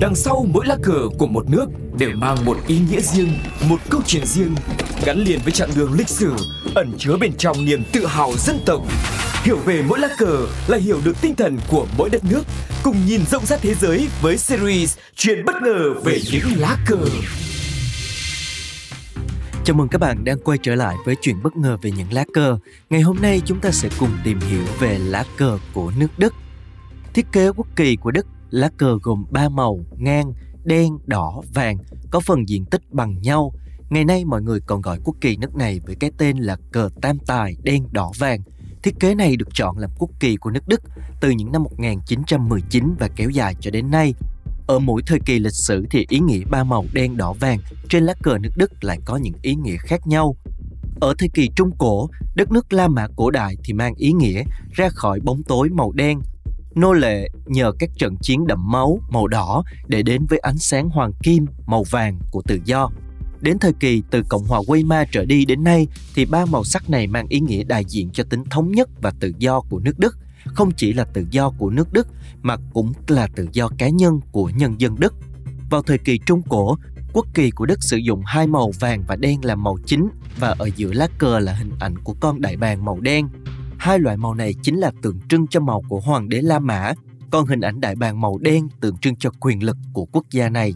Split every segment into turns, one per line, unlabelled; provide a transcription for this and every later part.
Đằng sau mỗi lá cờ của một nước đều mang một ý nghĩa riêng, một câu chuyện riêng, gắn liền với chặng đường lịch sử, ẩn chứa bên trong niềm tự hào dân tộc. Hiểu về mỗi lá cờ là hiểu được tinh thần của mỗi đất nước, cùng nhìn rộng rãi thế giới với series Chuyện bất ngờ về những lá cờ.
Chào mừng các bạn đang quay trở lại với chuyện bất ngờ về những lá cờ. Ngày hôm nay chúng ta sẽ cùng tìm hiểu về lá cờ của nước Đức. Thiết kế quốc kỳ của Đức, lá cờ gồm 3 màu ngang, đen, đỏ, vàng, có phần diện tích bằng nhau. Ngày nay mọi người còn gọi quốc kỳ nước này với cái tên là cờ tam tài đen, đỏ, vàng. Thiết kế này được chọn làm quốc kỳ của nước Đức từ những năm 1919 và kéo dài cho đến nay. Ở mỗi thời kỳ lịch sử thì ý nghĩa ba màu đen đỏ vàng trên lá cờ nước Đức lại có những ý nghĩa khác nhau. Ở thời kỳ Trung Cổ, đất nước La Mã cổ đại thì mang ý nghĩa ra khỏi bóng tối màu đen. Nô lệ nhờ các trận chiến đẫm máu màu đỏ để đến với ánh sáng hoàng kim màu vàng của tự do. Đến thời kỳ từ Cộng hòa Weimar trở đi đến nay thì ba màu sắc này mang ý nghĩa đại diện cho tính thống nhất và tự do của nước Đức không chỉ là tự do của nước Đức mà cũng là tự do cá nhân của nhân dân Đức. Vào thời kỳ Trung Cổ, quốc kỳ của Đức sử dụng hai màu vàng và đen làm màu chính và ở giữa lá cờ là hình ảnh của con đại bàng màu đen. Hai loại màu này chính là tượng trưng cho màu của hoàng đế La Mã, còn hình ảnh đại bàng màu đen tượng trưng cho quyền lực của quốc gia này.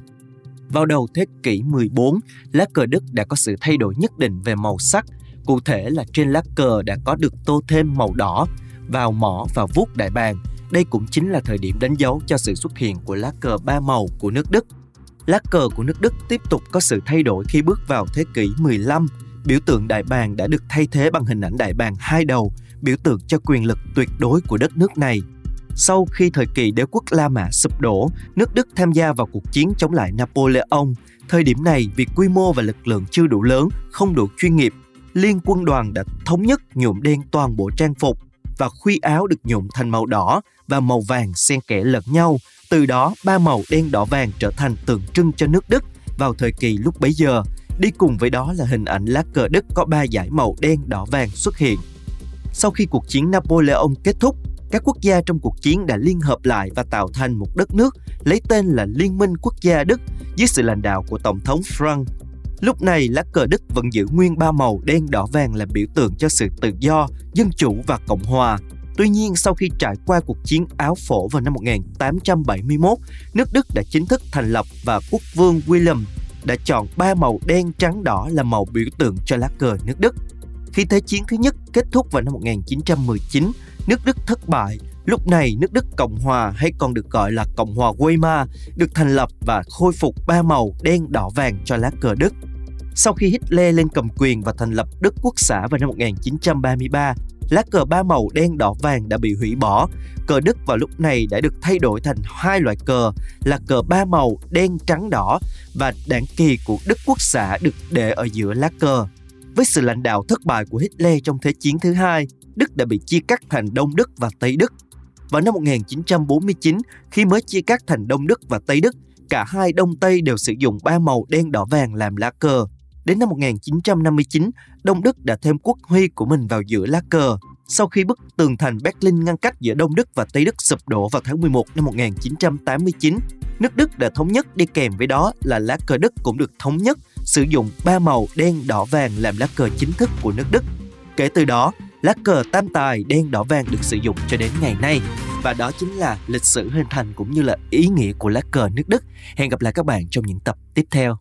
Vào đầu thế kỷ 14, lá cờ Đức đã có sự thay đổi nhất định về màu sắc, cụ thể là trên lá cờ đã có được tô thêm màu đỏ, vào mỏ và vuốt đại bàng. Đây cũng chính là thời điểm đánh dấu cho sự xuất hiện của lá cờ ba màu của nước Đức. Lá cờ của nước Đức tiếp tục có sự thay đổi khi bước vào thế kỷ 15. Biểu tượng đại bàng đã được thay thế bằng hình ảnh đại bàng hai đầu, biểu tượng cho quyền lực tuyệt đối của đất nước này. Sau khi thời kỳ đế quốc La Mã sụp đổ, nước Đức tham gia vào cuộc chiến chống lại Napoleon. Thời điểm này, việc quy mô và lực lượng chưa đủ lớn, không đủ chuyên nghiệp, liên quân đoàn đã thống nhất nhuộm đen toàn bộ trang phục và khuy áo được nhuộm thành màu đỏ và màu vàng xen kẽ lẫn nhau. Từ đó, ba màu đen đỏ vàng trở thành tượng trưng cho nước Đức vào thời kỳ lúc bấy giờ. Đi cùng với đó là hình ảnh lá cờ Đức có ba dải màu đen đỏ vàng xuất hiện. Sau khi cuộc chiến Napoleon kết thúc, các quốc gia trong cuộc chiến đã liên hợp lại và tạo thành một đất nước lấy tên là Liên minh Quốc gia Đức dưới sự lãnh đạo của Tổng thống Frank. Lúc này, lá cờ Đức vẫn giữ nguyên ba màu đen đỏ vàng là biểu tượng cho sự tự do, dân chủ và cộng hòa. Tuy nhiên, sau khi trải qua cuộc chiến áo phổ vào năm 1871, nước Đức đã chính thức thành lập và quốc vương William đã chọn ba màu đen trắng đỏ là màu biểu tượng cho lá cờ nước Đức. Khi Thế chiến thứ nhất kết thúc vào năm 1919, nước Đức thất bại. Lúc này, nước Đức Cộng Hòa hay còn được gọi là Cộng hòa Weimar được thành lập và khôi phục ba màu đen đỏ vàng cho lá cờ Đức. Sau khi Hitler lên cầm quyền và thành lập Đức Quốc xã vào năm 1933, lá cờ ba màu đen đỏ vàng đã bị hủy bỏ. Cờ Đức vào lúc này đã được thay đổi thành hai loại cờ là cờ ba màu đen trắng đỏ và đảng kỳ của Đức Quốc xã được để ở giữa lá cờ. Với sự lãnh đạo thất bại của Hitler trong Thế chiến thứ hai, Đức đã bị chia cắt thành Đông Đức và Tây Đức. Vào năm 1949, khi mới chia cắt thành Đông Đức và Tây Đức, cả hai Đông Tây đều sử dụng ba màu đen đỏ vàng làm lá cờ. Đến năm 1959, Đông Đức đã thêm quốc huy của mình vào giữa lá cờ. Sau khi bức tường thành Berlin ngăn cách giữa Đông Đức và Tây Đức sụp đổ vào tháng 11 năm 1989, nước Đức đã thống nhất đi kèm với đó là lá cờ Đức cũng được thống nhất sử dụng ba màu đen đỏ vàng làm lá cờ chính thức của nước Đức. Kể từ đó, lá cờ tam tài đen đỏ vàng được sử dụng cho đến ngày nay và đó chính là lịch sử hình thành cũng như là ý nghĩa của lá cờ nước Đức. Hẹn gặp lại các bạn trong những tập tiếp theo.